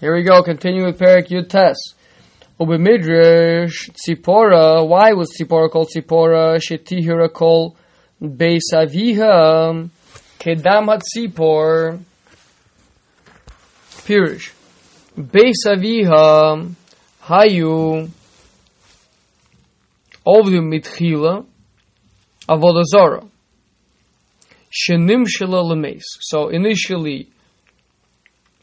Here we go. Continue with Perik Yud Tes. Ubimidrash Tzipora. Why was Tzipora called Tzipora? Shetihira kol Beisaviha Kedam Hatzipor. Pirish. Beisaviha Hayu Ovdim Mitchila Avodazora. Shenim Shela So initially,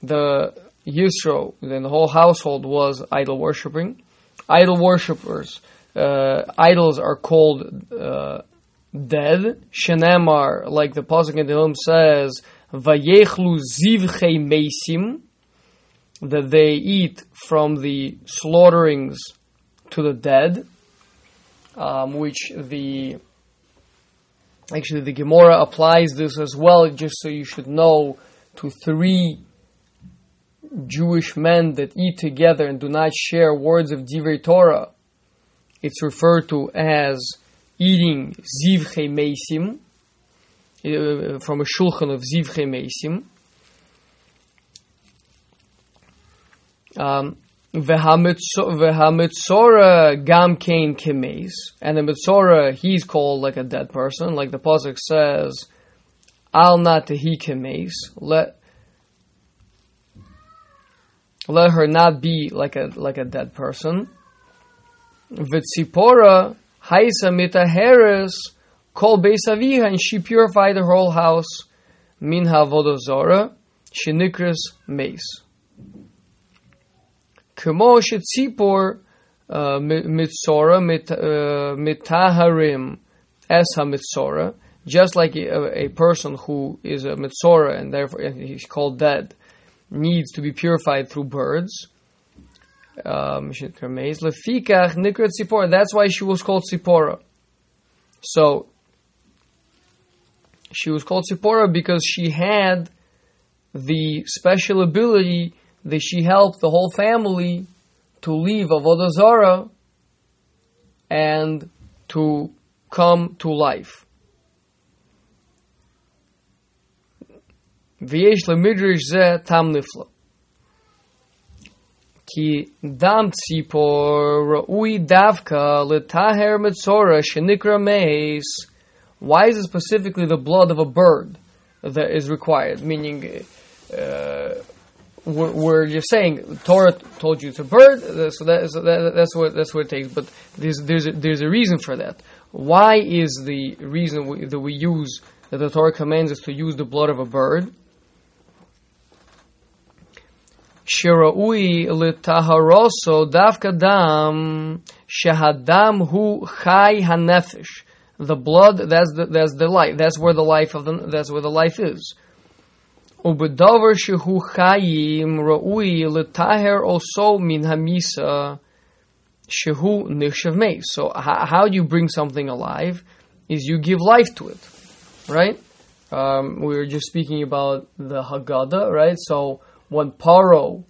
the Yisro, then the whole household was idol worshipping. Idol worshippers, uh, idols are called uh, dead. Shenamar, like the pasuk in the hymn says, "Vayechlu zivchei mesim," that they eat from the slaughterings to the dead, um, which the actually the Gemara applies this as well, just so you should know, to three Jewish men that eat together and do not share words of Divrei Torah. It's referred to as eating Zivche Meisim, uh, from a shulchan of Zivche Meisim. Um, V'hamitzora gam kain kemes, and the mitzora he's called like a dead person, like the pasuk says, "Al not he kemes." Let let her not be like a like a dead person. V'tzipora haisa mita mitaheres kol beisaviha, and she purified her whole house. Min havodozora shenikras mace. Kemo shetzipor uh, mitzora uh, mitaharim es ha just like a, a, person who is a mitzora and therefore he's called dead needs to be purified through birds. Um, that's why she was called Tzipora. So, she was called Tzipora because she had the special ability that she helped the whole family to leave Avodah Zarah and to come to life. ויש למדרש זה טעם נפלא. כי דם ציפור ראוי דווקא לטהר מצורע שנקרא מייס. Why is it specifically the blood of a bird that is required? Meaning, uh, we're, we're, just saying Torah told you it's a bird, so, that, so that, that's what that's what it takes. But there's there's a, there's a reason for that. Why is the reason we, that we use that the Torah commands us to use the blood of a bird? שראוי לטהרוסו דווקא דם שהדם הוא חי הנפש. The blood, that's the, that's the life. That's where the life of the, that's where the life is. ובדבר שהוא חיים ראוי לטהר also מן המיסה שהוא נחשב מת. So how do you bring something alive? Is you give life to it, right? Um, we were just speaking about the Haggadah, right? So when Paro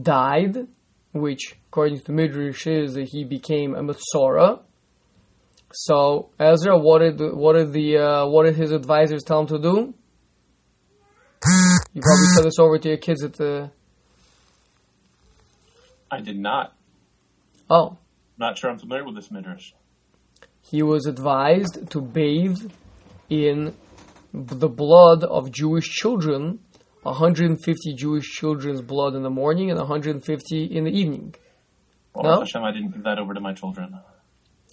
died, which according to Midrash is that he became a Metzora. So Ezra, what did what did the uh, what did his advisors tell him to do? You probably said this over to your kids at the. I did not. Oh. Not sure I'm familiar with this midrash. He was advised to bathe in the blood of Jewish children 150 Jewish children's blood in the morning and 150 in the evening. Well, no? Hashem, I didn't give that over to my children.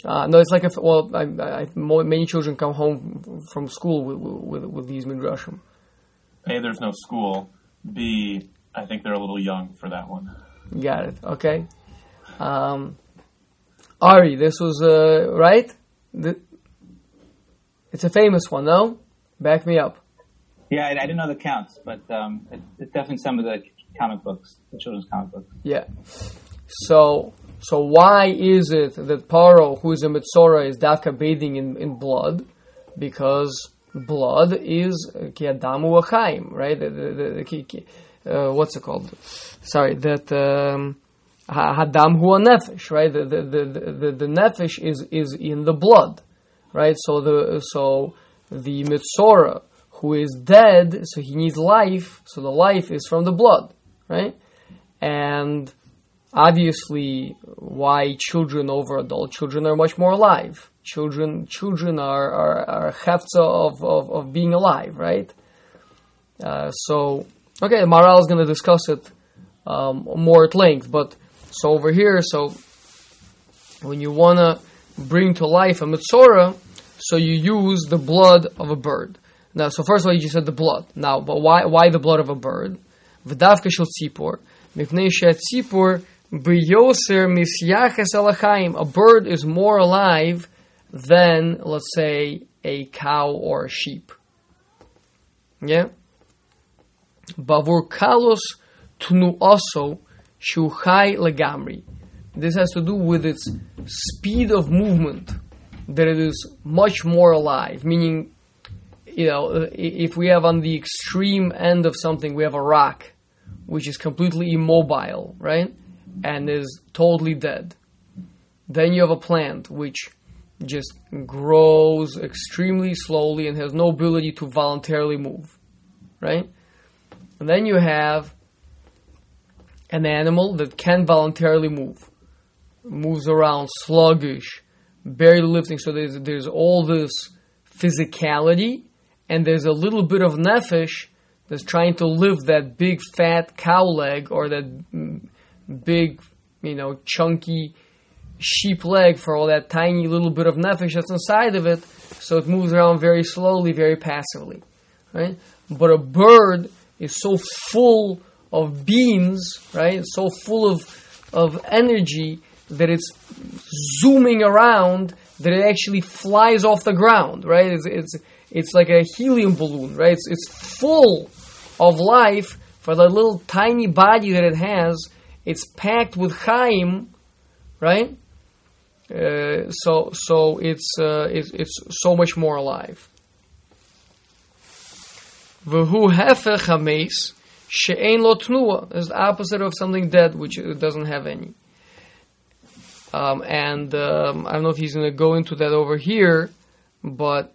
Uh, no, it's like if well, I, I, many children come home from school with with, with these midrashim. A, there's no school. B, I think they're a little young for that one. Got it. Okay. Um, Ari, this was uh, right. The, it's a famous one, no? Back me up. Yeah, I, I didn't know the counts, but um, it, it's definitely some of the comic books, the children's comic books. Yeah. So, so why is it that Paro, who is a Metzora, is daka bathing in, in blood? Because blood is kiadamu achaim, right? The, the, the, uh, what's it called? Sorry, that um, hadam hu nefesh, right? The, the, the, the, nefesh is, is in the blood, right? So the so the Metzora who is dead, so he needs life, so the life is from the blood, right? and obviously, why children over adult children are much more alive. Children, children are are, are hefza of, of, of being alive, right? Uh, so, okay, Maharal is going to discuss it um, more at length, but so over here, so when you want to bring to life a mitzora, so you use the blood of a bird. Now, so first of all, you just said the blood. Now, but why why the blood of a bird? V'davka shel tzipor, mipnei tzipor b'yoser misyaches alachaim. A bird is more alive than, let's say, a cow or a sheep. Yeah. Bavur kalos tnu also shuchai legamri. This has to do with its speed of movement, that it is much more alive. Meaning, you know, if we have on the extreme end of something, we have a rock, which is completely immobile, right? And is totally dead. Then you have a plant, which just grows extremely slowly and has no ability to voluntarily move, right? And then you have an animal that can voluntarily move moves around sluggish, barely lifting. So there's there's all this physicality, and there's a little bit of nefesh that's trying to lift that big fat cow leg or that mm, big, you know, chunky sheep leg for all that tiny little bit of nefesh that's inside of it. So it moves around very slowly, very passively, right? But a bird is so full of beams, right? So full of of energy that it's zooming around that it actually flies off the ground, right? It's it's it's like a helium balloon, right? It's it's full of life for the little tiny body that it has. It's packed with chaim, right? Uh, so so it's, uh, it's it's so much more alive. V'hu hefech hames she'ein lo is the opposite of something dead, which doesn't have any. Um, and um, I don't know if he's going to go into that over here, but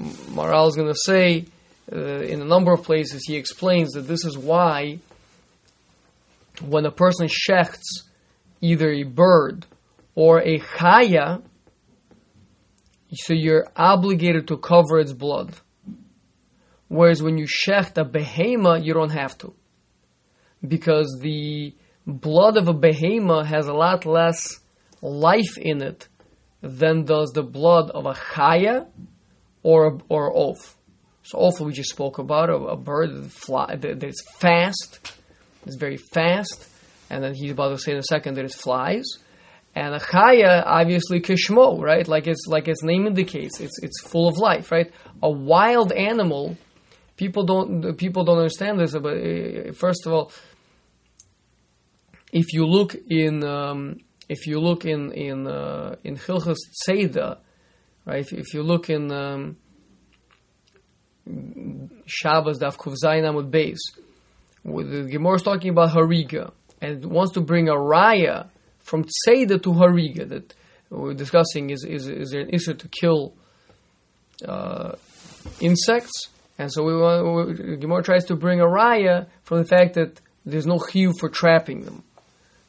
Maharal is going to say uh, in a number of places he explains that this is why when a person shechts either a bird or a chaya, so you're obligated to cover its blood. Whereas when you shecht a behema, you don't have to. Because the blood of a behema has a lot less life in it than does the blood of a chaya or or oaf. So oaf we just spoke about a, a bird that fly that, that's fast, it's very fast, and then he's about to say in a second that it flies. And a chaya, obviously kishmo, right? Like it's like its name indicates, it's it's full of life, right? A wild animal, people don't people don't understand this, but uh, first of all, if you look in um, if you look in in uh, in Hilchas Tzeda, right? If, if, you look in um, Shabbos Daf Kuv Zayin Amud Beis, the Gemara is talking about Hariga and wants to bring a raya from Tzeda to Hariga that we're discussing is is, is there an issue to kill uh, insects, and so we want Gemara tries to bring a raya from the fact that there's no chiyuv for trapping them.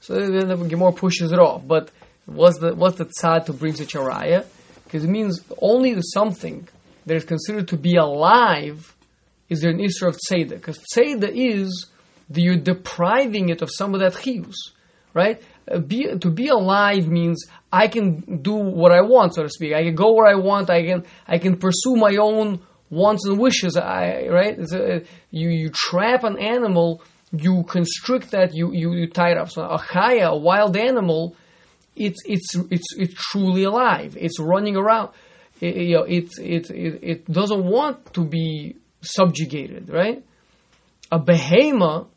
So then the Gemara pushes it off. But what's the what's the tzad to bring such a raya? Because it means only something that is considered to be alive is there an issue of tzeda. Because tzeda is that you're depriving it of some of that chiyus, right? Uh, be, to be alive means I can do what I want, so to speak. I can go where I want. I can I can pursue my own wants and wishes. I right. A, you you trap an animal you constrict that, you, you, you tie it up. So a chaya, a wild animal, it's, it's, it's, it's truly alive. It's running around. It, you know, it, it, it, it doesn't want to be subjugated, right? A behema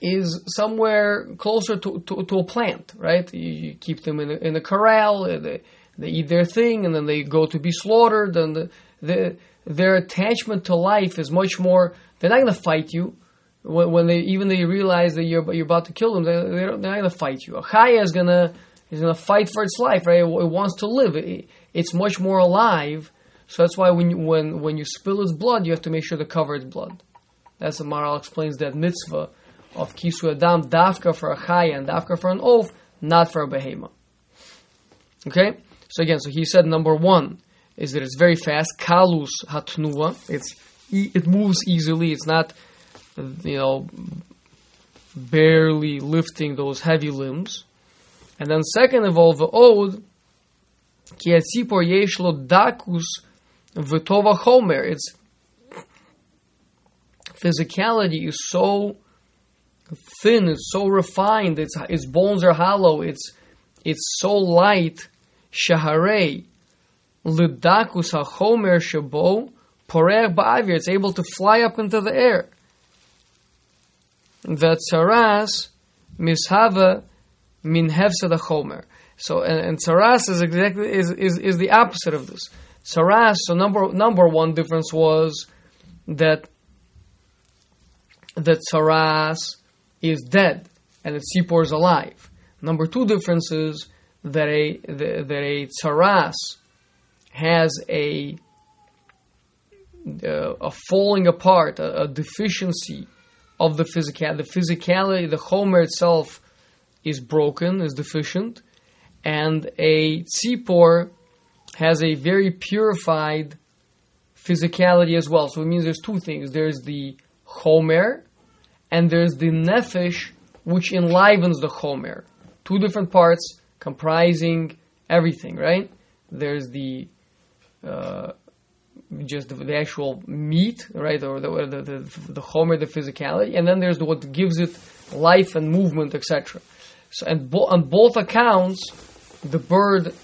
is somewhere closer to, to, to a plant, right? You, you, keep them in a, in a corral, uh, they, they eat their thing, and then they go to be slaughtered, and the, the, their attachment to life is much more, they're not going to fight you, when they even they realize that you're you're about to kill them, they, they're, they're not to fight you. A chaya is gonna is gonna fight for its life, right? It, it wants to live. It, it's much more alive. So that's why when you, when when you spill its blood, you have to make sure to cover its blood. That's the Maharal explains that mitzvah of Kisu Adam, Dafka for a Chaya and Dafka for an oaf, not for a Behema. Okay? So again, so he said number one is that it's very fast. Kalus hatnua. It's it moves easily. It's not you know barely lifting those heavy limbs. And then second of all, the ki atzipor yesh lo dakus v'tova chomer. Its physicality is so thin. It's so refined. Its its bones are hollow. It's it's so light. Shaharei lidakus hachomer shabo porer ba'avir. It's able to fly up into the air. The tsaras mishava min hefsed chomer. So and, and is exactly is, is, is the opposite of this. Tsaras. So number number one difference was that that tsaras is dead and that Sipor is alive. Number two difference is that a that a tsaras has a uh, a falling apart, a, a, deficiency of the physical. The physicality, the chomer itself is broken, is deficient, and a tzipor has a very purified physicality as well. So it means there's two things. There's the chomer, and there's the nefesh, which enlivens the chomer. Two different parts comprising everything, right? There's the uh, just the, actual meat, right, or the the, the, the chomer, the physicality, and then there's the, what gives it life and movement, etc. So, and bo- on both accounts, the bird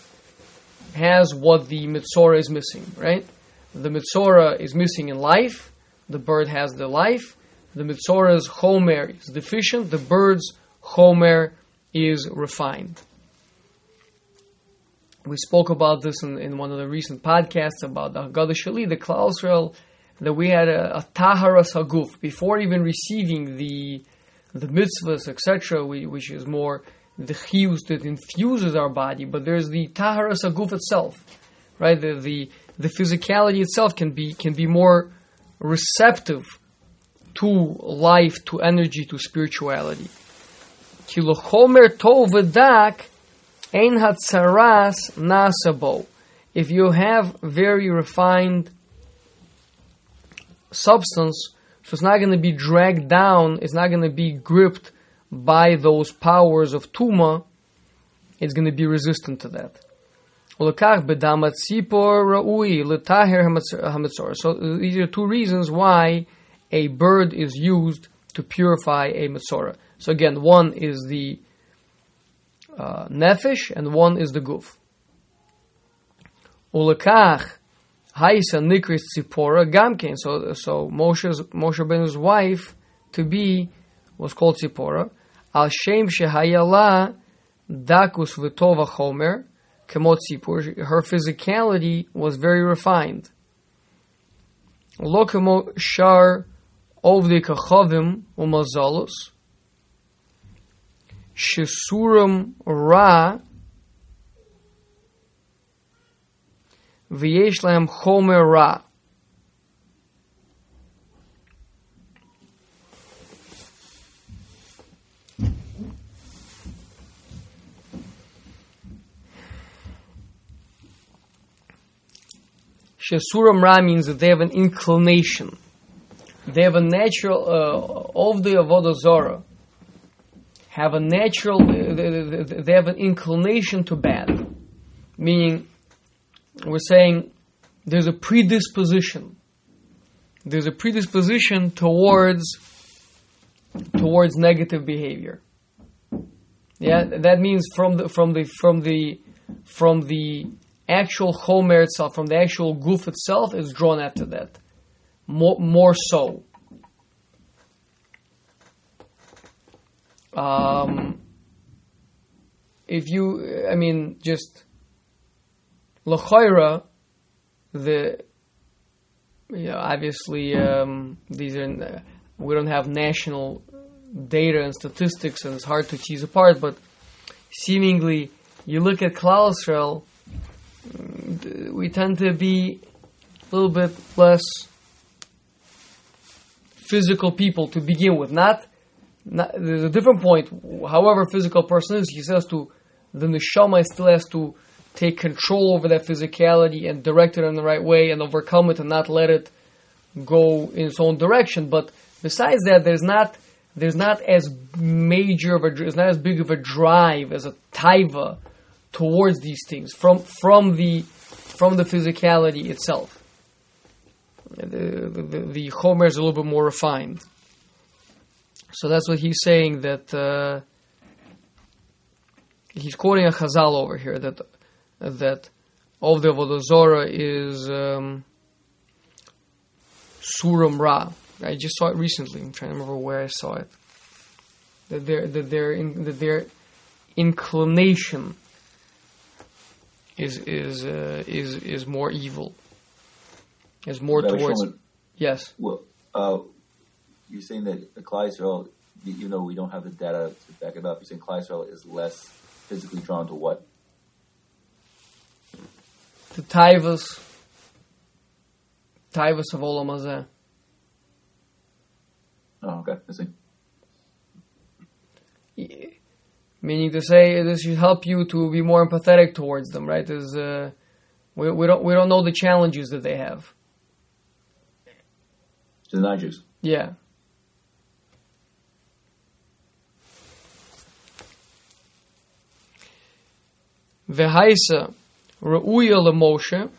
has what the mitzora is missing, right? The mitzora is missing in life. The bird has the life. The mitzora's chomer is deficient. The bird's chomer is refined. We spoke about this in, in one of the recent podcasts about the Haggadah Shali, the Klal Yisrael, that we had a, a Taharas Haguf before even receiving the the mitzvahs, etc., which is more the chiyus that infuses our body, but there's the Taharas Haguf itself, right? The, the the physicality itself can be can be more receptive to life, to energy, to spirituality. Kilochomer tov v'dak Ein hatzaras nasabo. If you have very refined substance, so it's not going to be dragged down, it's not going to be gripped by those powers of tuma, it's going to be resistant to that. So these are two reasons why a bird is used to purify a mitzora. So again, one is the uh, nefesh, and one is the guf. Ulekach haisa nikris tzipora gamkein. So so Moshe's Moshe Benu's wife to be was called Tzipora. Al shem shehayala dakus v'tova chomer kemot tzipor. Her physicality was very refined. Lo kemo shar ovdi kachavim umazalus. Shesuram Ra Vieshlam Homer Ra. Shesuram Ra means that they have an inclination. They have a natural, uh, of the Avodah Zorah, have a natural, uh, they have an inclination to bad. Meaning, we're saying there's a predisposition. There's a predisposition towards towards negative behavior. Yeah, that means from the from the from the from the actual chomer itself, from the actual goof itself, is drawn after that. More more so. Um, if you, I mean, just lachaira, the you know, obviously um, these are we don't have national data and statistics, and it's hard to tease apart. But seemingly, you look at Klal Yisrael, we tend to be a little bit less physical people to begin with. Not not, there's a different point. However, physical person is, he says to the neshama still has to take control over that physicality and direct it in the right way and overcome it and not let it go in its own direction. But besides that, there's not there's not as major of a it's not as big of a drive as a taiva towards these things from from the from the physicality itself. The the, the, the Homer is a little bit more refined. So that's what he's saying that uh, he's quoting a Chazal over here that that of the Avodah Zorah is um, Suram Ra. I just saw it recently. I'm trying to remember where I saw it. That their that their in, that their inclination is is uh, is is more evil. Is more towards yes. well, uh, you're saying that the Yisrael, you you we don't have the data to back it up. You're saying Yisrael is less physically drawn to what? The taivas taivas of Olam Hazeh. Oh, okay. I see. meaning to say this should help you to be more empathetic towards them, right? Is uh, we, we don't we don't know the challenges that they have. To the non-Jews. Yeah. V'haisa ra'uya l'Moshe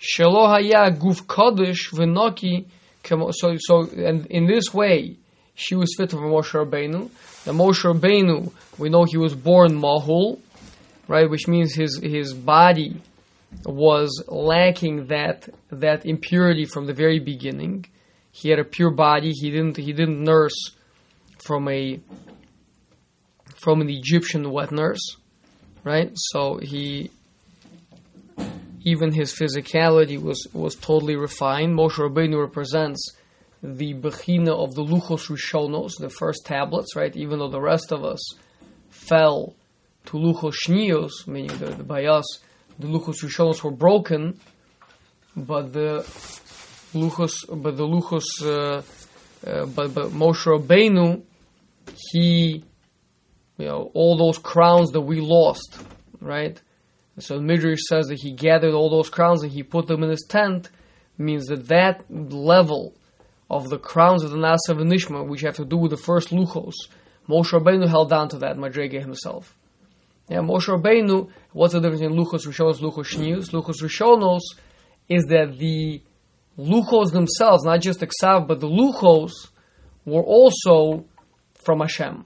shelo haya guf kodesh v'noki so so and in this way she was fit for Moshe Rabbeinu. The Moshe Rabbeinu we know he was born mahul, right, which means his his body was lacking that that impurity from the very beginning. He had a pure body. He didn't he didn't nurse from a from an Egyptian wet nurse, right? So he even his physicality was was totally refined. Moshe Rabbeinu represents the bechina of the luchos rishonos, the first tablets, right? Even though the rest of us fell to luchos shnios, meaning the, the by us, the luchos rishonos were broken, but the luchos, but the luchos, uh, uh, but but Moshe Rabbeinu, he, you know, all those crowns that we lost, right? So Midrash says that he gathered all those crowns and he put them in his tent, means that that level of the crowns of the Nasa of Nishma, which have to do with the first luchos, Moshe Rabbeinu held down to that Madrege himself. Yeah, Moshe Rabbeinu, what's the difference in luchos rishonos, luchos shnius? Luchos rishonos is that the luchos themselves, not just the ksav, but the luchos, were also from Hashem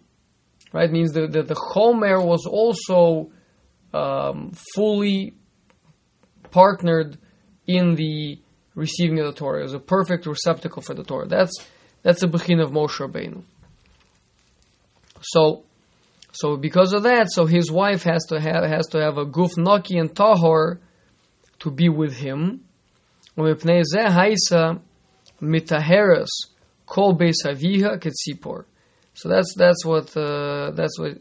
right? Means that the, the homer was also um, fully partnered in the receiving of the Torah. It was a perfect receptacle for the Torah. That's that's the begin of Moshe Rabbeinu. So, so because of that, so his wife has to have has to have a guf naki and tahor to be with him. Umipnei haisa kol beis aviha. So that's that's what uh, that's what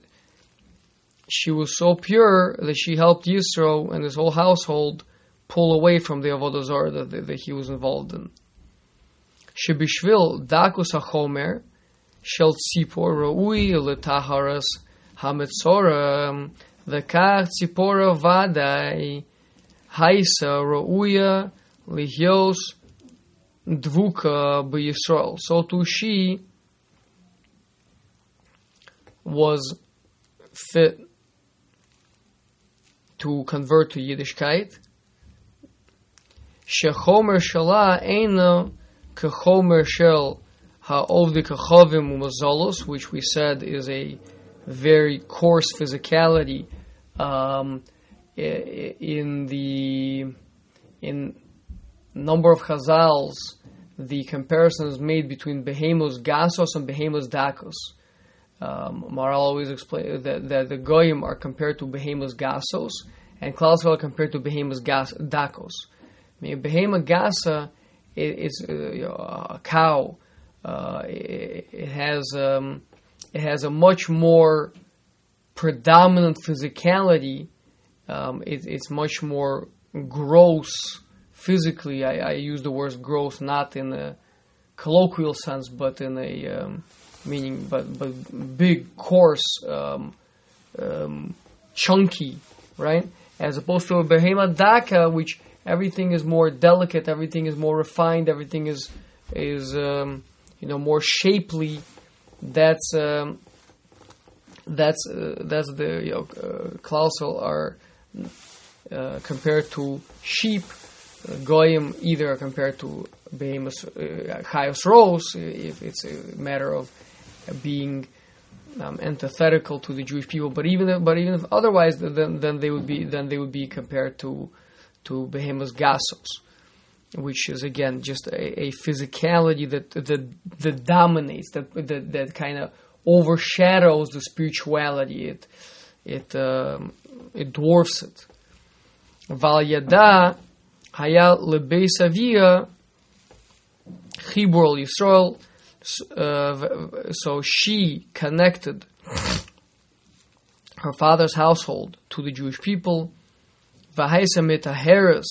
she was so pure that she helped Yisro and his whole household pull away from the avodah zarah that, that he was involved in. Shebishvil dakus hachomer shel tzipor raui letaharas hamitzora v'kach tzipora vadai haisa rauya lihios dvuka b'Yisrael. So too she was fit to convert to Yiddishkeit. Shechomer shala eina kechomer shel ha'ovdi kachavim umazolos, which we said is a very coarse physicality um, in the in number of chazals. The comparison is made between behemos gasos and behemos dakos. Um, Maharal always explain that, that the goyim are compared to behemos gasos, and Klaus are compared to behemos gas, dakos. I mean, behema gasa it, it's uh, you know, a cow. Uh, it, it has um, it has a much more predominant physicality. Um, it, it's much more gross physically. I, I use the word gross not in a colloquial sense, but in a um, meaning but but big, coarse, um, um, chunky, right? As opposed to a behema daka, which everything is more delicate, everything is more refined, everything is is um, you know more shapely. That's um, that's uh, that's the you know, uh, klausel are uh, compared to sheep. Uh, goyim either compared to behemoth uh, chayos rose if it's a matter of being um, antithetical to the Jewish people. But even if, but even if otherwise, then then they would be then they would be compared to to behemoth gasos, which is again just a, a physicality that that that dominates that that, that kind of overshadows the spirituality. It it um, it dwarfs it. Val yada haya lebeis avia chibur Yisrael. Uh, so she connected her father's household to the Jewish people. Vahaisa metaheres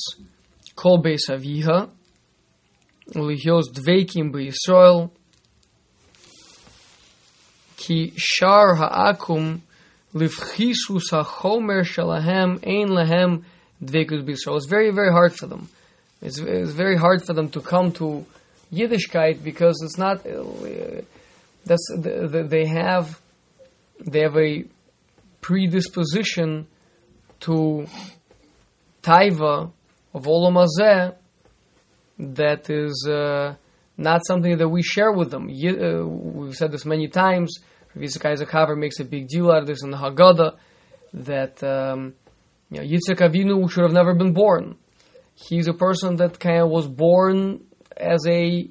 kol beis aviha ulihios dveikim ki shar ha'akum livchisus ha'chomer shalahem ein lahem dveikus beYisrael. It's very, very hard for them. It's, it's very hard for them to come to Yiddishkeit because it's not. Uh, that's the, the, they have they have a predisposition to taiva of olam hazeh that is uh, not something that we share with them. Uh, we've said this many times. Yitzchak Isaac Haver makes a big deal out of this in the Haggadah that um, you know, Yitzchak Avinu should have never been born. He's a person that kind of was born as a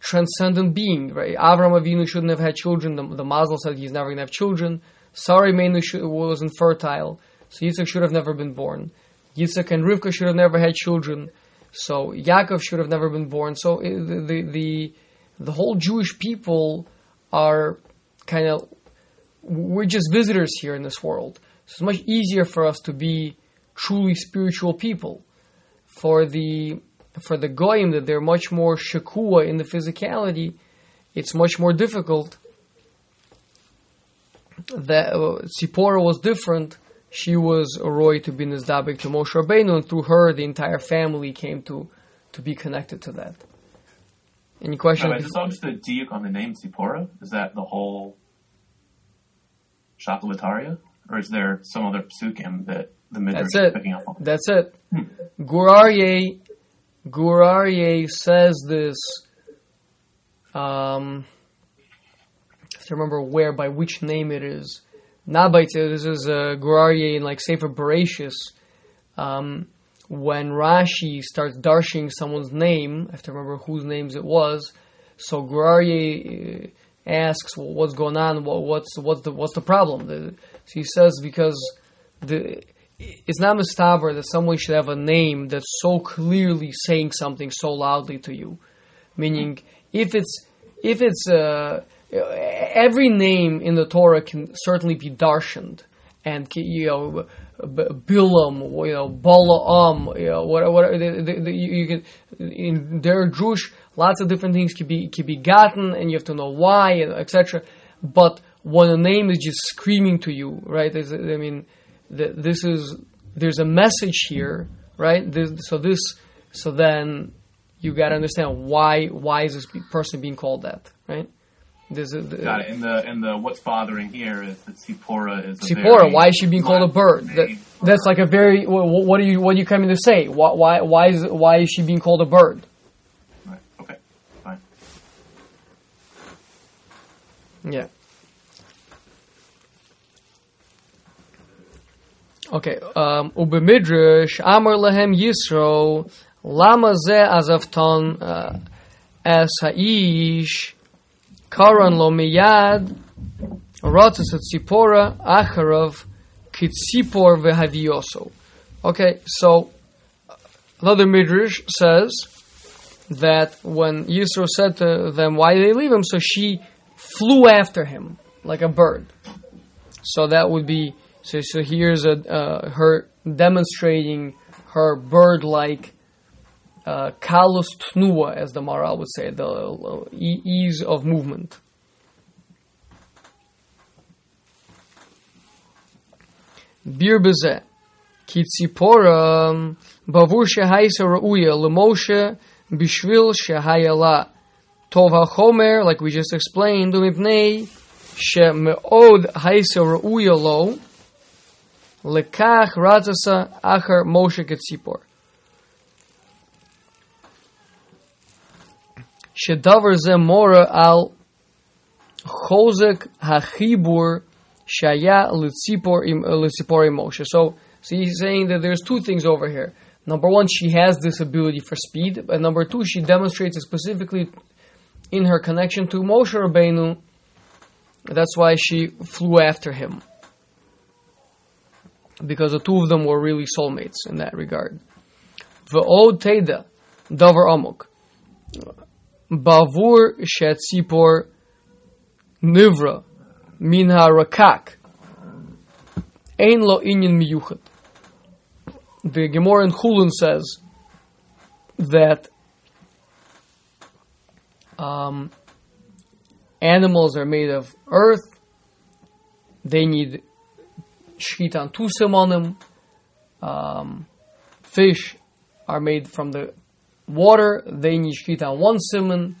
transcendent being, right? Avram Avinu shouldn't have had children. The, the Mazel said he's never going to have children. Sarah Menu was infertile, so Yitzchak should have never been born. Yitzchak and Rivka should have never had children, so Yaakov should have never been born. So eh, the, the, the the whole Jewish people are kind of we're just visitors here in this world. So it's much easier for us to be truly spiritual people. For the for the goyim that they're much more shakua in the physicality, it's much more difficult. That uh, was different. She was a roy to be nizdabek to Moshe Rabbeinu, and through her, the entire family came to to be connected to that. Any questions? No, is this all just a diak on the name Tzipora? Is that the whole Shapalataria? Or is there some other psukim that the Midrash is picking up on? That's it. Gur Aryeh, Gur Aryeh says this. Um, I have to remember where, by which name it is. By this is uh, Gur Aryeh in like Sefer Bereshis. Um, when Rashi starts darshing someone's name, I have to remember whose names it was. So Gur Aryeh uh, asks, well, "What's going on? What, what's what's the what's the problem?" The, so he says because the it's not mistaber that someone should have a name that's so clearly saying something so loudly to you. Meaning, if it's if it's uh, every name in the Torah can certainly be darshaned, and you know, Bilam, you know, Balaam, you know, whatever. What, the, you can in their Jewish, lots of different things can be can be gotten, and you have to know why, etc. But when a name is just screaming to you, right? I mean this is there's a message here, right? This, so this, so then you got to understand why why is this person being called that, right? There's a, the, Got it. And the and the what's bothering here is that Tzipora is a Tzipora. very Why is she being called a bird? That, that's like a very. What, what are you What are you coming to say? Why Why why is why is she being called a bird? Right. Okay. Fine. Yeah. Okay. Um, Ubemidrash Amar Lahem Yisro Lama Ze Azavton uh, Es Haish Karan Lo Miyad Ratzas Tzipora Acharov Kitzipor Vehavioso. Okay, so another Midrash says that when Yisro said to them, Why they leave him? So she flew after him like a bird. So that would be so, so here's a, uh, her demonstrating her bird-like uh, kalus tnua, as the Maharal would say, the uh, ease of movement. Birbeze, kitzipora, bavur shehaisa ra'uya, lemoshe, bishvil shehayala, tov ha'chomer, like we just explained, umipnei, she'me'od haisa ra'uya lo, Lekach ratasa, Achar Moshe Getzipor. Shedavar ze mora al chozek hachibur shaya lutzipor im uh, Moshe. So, so he's saying that there's two things over here. Number one, she has this ability for speed, and number two, she demonstrates specifically in her connection to Moshe Rabbeinu. That's why she flew after him. Because the two of them were really soulmates in that regard. V'od teda, davar amok. Bavur shetzipor nivra min harakak. Ein lo inyan miyuchat. The Gemara in Chullin says that um, animals are made of earth. They need shchitan tusim on them. Um, fish are made from the water. They need shchitan one simon.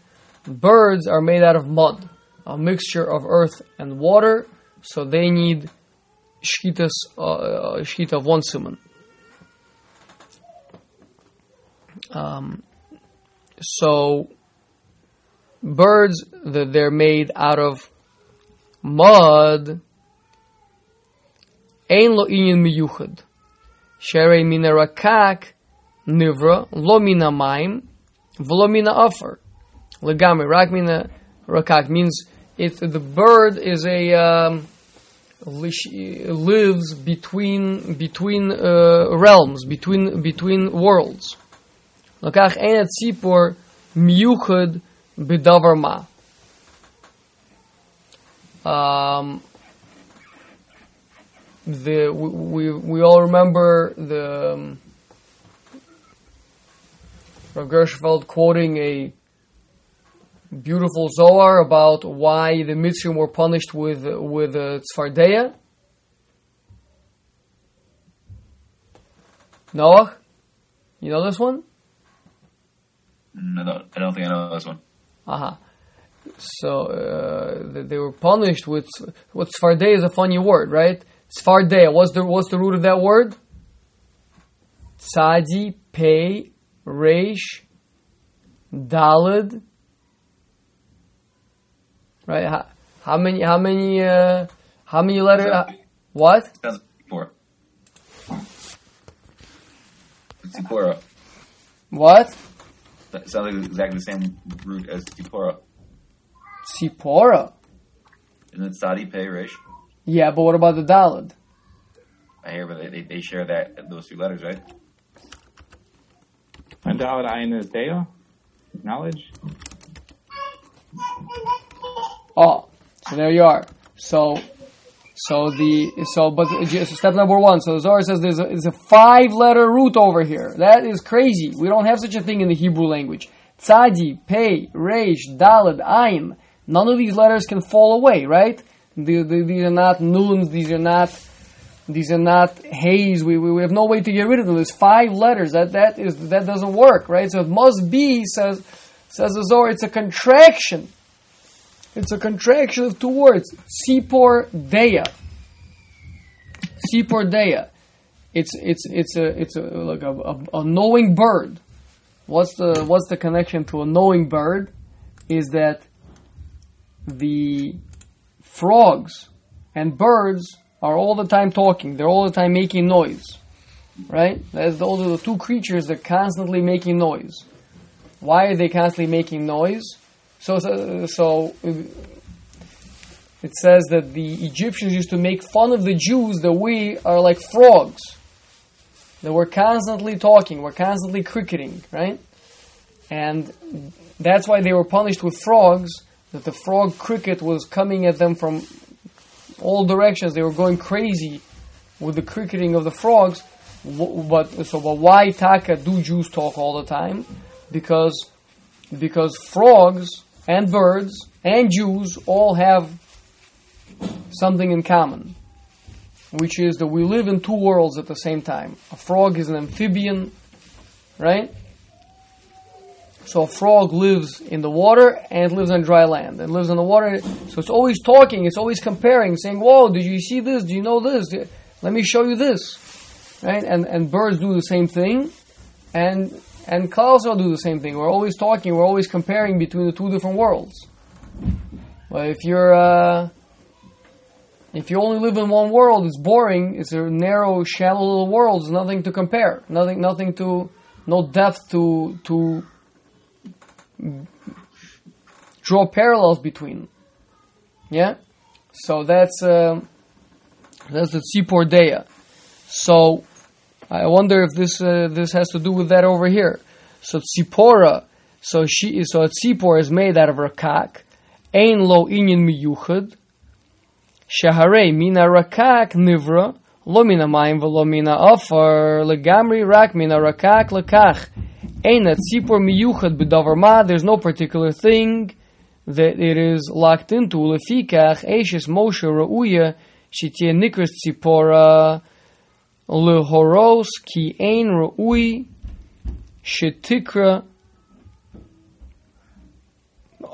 Birds are made out of mud, a mixture of earth and water. So they need shchitas, uh, uh, shchita of one simon. Um, so birds that they're made out of mud ein lo inyan miyuchad sherei mina rakak nivra lo mina maim v'lo mina afer legami rak mina rakak means if the bird is a um, lish- lives between between uh, realms between between worlds לקח אין הציפור מיוחד בדבר מה. Um, the we, we we all remember the um, Rav Gershfeld quoting a beautiful Zohar about why the Mitzrayim were punished with with uh, Tzfardeya. Noah, you know this one? No, no, I don't think I know this one. Uh-huh. So uh, they were punished with what Sfardeya is a funny word, right? Sfardeya. What's the what's the root of that word? Tzadi, Pei, Reish, Dalid. Right? How, how many? How many? Uh, how many letters? Uh, what? Sounds like Tzipora. Tzipora. What? That sounds like exactly the same root as Tzipora. Tzipora. Isn't it Sadi Pei Resh? Yeah, but what about the Dalid? I hear, but they, they, they share that those two letters, right? And Dalit Ayin is Deo, knowledge. Oh, so there you are. So, so the so but just step number one. So Zohar says there's a, there's a five letter root over here. That is crazy. We don't have such a thing in the Hebrew language. Tzadi, Pei, Reish, Dalad, Ayin. None of these letters can fall away, right? The, the, these are not nuns. These are not. These are not haze. We, we, we have no way to get rid of them. There's five letters. That that is that doesn't work, right? So it must be says says the Zohar. It's a contraction. It's a contraction of two words. Sipor Deya. Sipor Deya. It's it's it's a it's a like a, a, a knowing bird. What's the what's the connection to a knowing bird? Is that the frogs and birds are all the time talking. They're all the time making noise. Right? Those are the two creatures that are constantly making noise. Why are they constantly making noise? So, so, so it says that the Egyptians used to make fun of the Jews that we are like frogs. That we're constantly talking, we're constantly cricketing, right? And that's why they were punished with frogs, that the frog cricket was coming at them from all directions. They were going crazy with the cricketing of the frogs. But so, but why Taka do Jews talk all the time? Because because frogs and birds and Jews all have something in common. which is that we live in two worlds at the same time. A frog is an amphibian, right? So a frog lives in the water and lives on dry land. It lives in the water, so it's always talking, it's always comparing, saying, "Whoa, did you see this? Do you know this? Let me show you this." Right? And and birds do the same thing, and and clouds also do the same thing. We're always talking, we're always comparing between the two different worlds. But if you're uh, if you only live in one world, it's boring. It's a narrow, shallow little world. There's nothing to compare. Nothing, nothing to, no depth to to draw parallels between. Yeah, so that's uh, that's the Tzipor Deya. So I wonder if this uh, this has to do with that over here. So Tzipora, so she is so a Tzipor is made out of rakak. Ein lo inyan miyuchad. Shaharei mina rakak nivra. Mayim velo mina afar. Legamri rak mina rakak. Ein a tzipor miyuchad b'davar. There's no particular thing that it is locked into. Lefikach eishes Moshe ra'uya shitie nikras tzipora lehoros ki ein ra'ui shetikra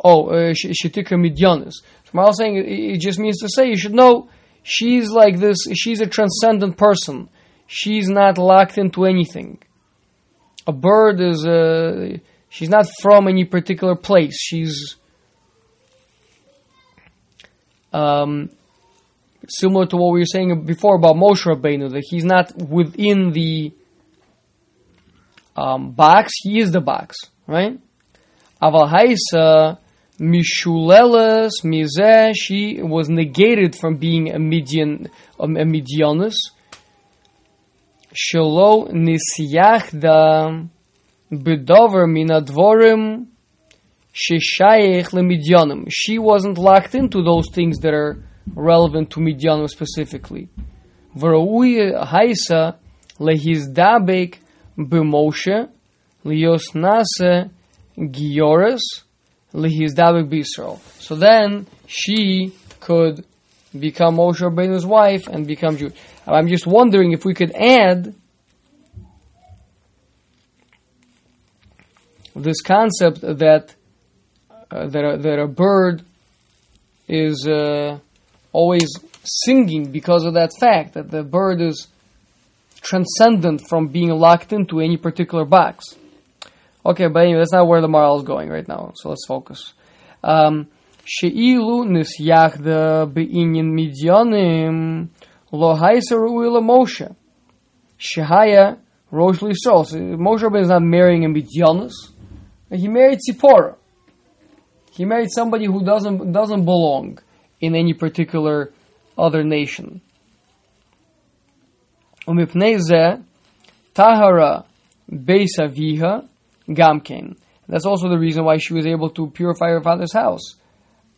oh uh, shetikra midyanis. So Maharal saying it, it just means to say you should know she's like this. She's a transcendent person. She's not locked into anything. A bird is a. She's not from any particular place. She's um, similar to what we were saying before about Moshe Rabbeinu, that he's not within the um, box, he is the box, right? Aval Haisa Mishuleles Mizeh, she was negated from being a Midian, um, a Midianus. Shelo Nisyachda Bedover Minadvorim Sheshayech LeMidyanim. She wasn't locked into those things that are relevant to Midyanim specifically. V'ra'ui haisa lehizdabek b'Moshe lios nase So then she could become Moshe Rabbeinu's wife and become Jewish. I'm just wondering if we could add this concept that uh, that a, that a bird is uh, always singing because of that fact that the bird is transcendent from being locked into any particular box. Okay, but anyway, that's not where the Maharal is going right now. So let's focus. Um, She'ilu nisyachda be'inyan midyanim lo haisa ru'ila Moshe. Shehaya rosh l'Yisrael. So Moshe Rabbeinu is not marrying a midyanus. He married Tzipora. He married somebody who doesn't doesn't belong in any particular other nation. Umipnei tahara beis aviha gamken. That's also the reason why she was able to purify her father's house.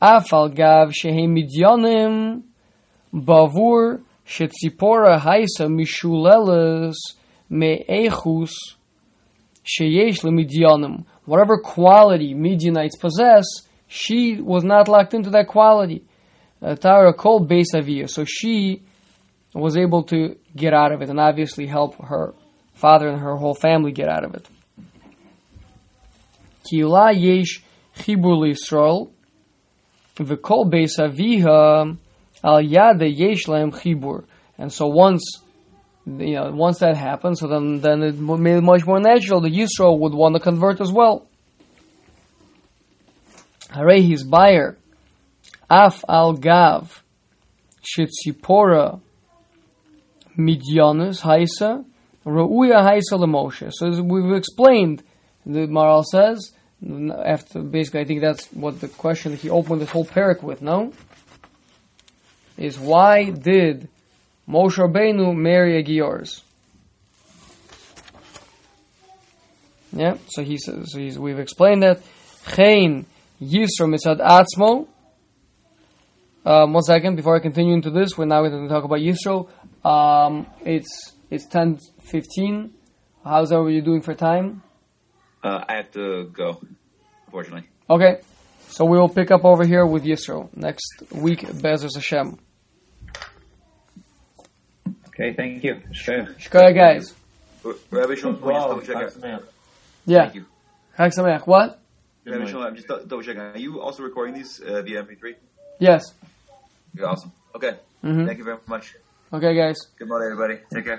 Afal gav shehem bavur shetzipora haisa mishuleles me'echus sheyesh lemidyanim. Whatever quality Midianites possess, she was not locked into that quality. Tara called Beis Aviyah, so she was able to get out of it and obviously help her father and her whole family get out of it. Kila yesh chibur l'Yisrael, v'kol Beis Aviyah al yada yesh lahem chibur. And so once you know, once that happened, so then then it made it much more natural that Yisro would want to convert as well. Hare his buyer, af al gav, shetzipora midyanus haisa, ra'uya haisa lemoshe. So as we've explained, the Maharal says, after basically, I think that's what the question he opened this whole parak with. No, is why did Moshe Rabbeinu marry a Giors. Yeah, so he says, so he's, we've explained that. Chain Yisro mitzad atzmo. Um, one second, before I continue into this, we're now going to talk about Yisro. Um, it's it's ten fifteen. How's everybody doing for time? Uh, I have to go, unfortunately. Okay, so we will pick up over here with Yisro next week, B'ezras Hashem. Okay, thank you. Sure. Shkaya guys. Rabbi Shlomo, Wow, double check thanks, it. man. Yeah. Thank you. Chag Sameach. What? Good Rabbi night. Shlomo, I'm just double checking. Are you also recording these uh, via MP3? Yes. You're awesome. Okay. Mhm. Thank you very much. Okay, guys. Good morning, everybody. Take care.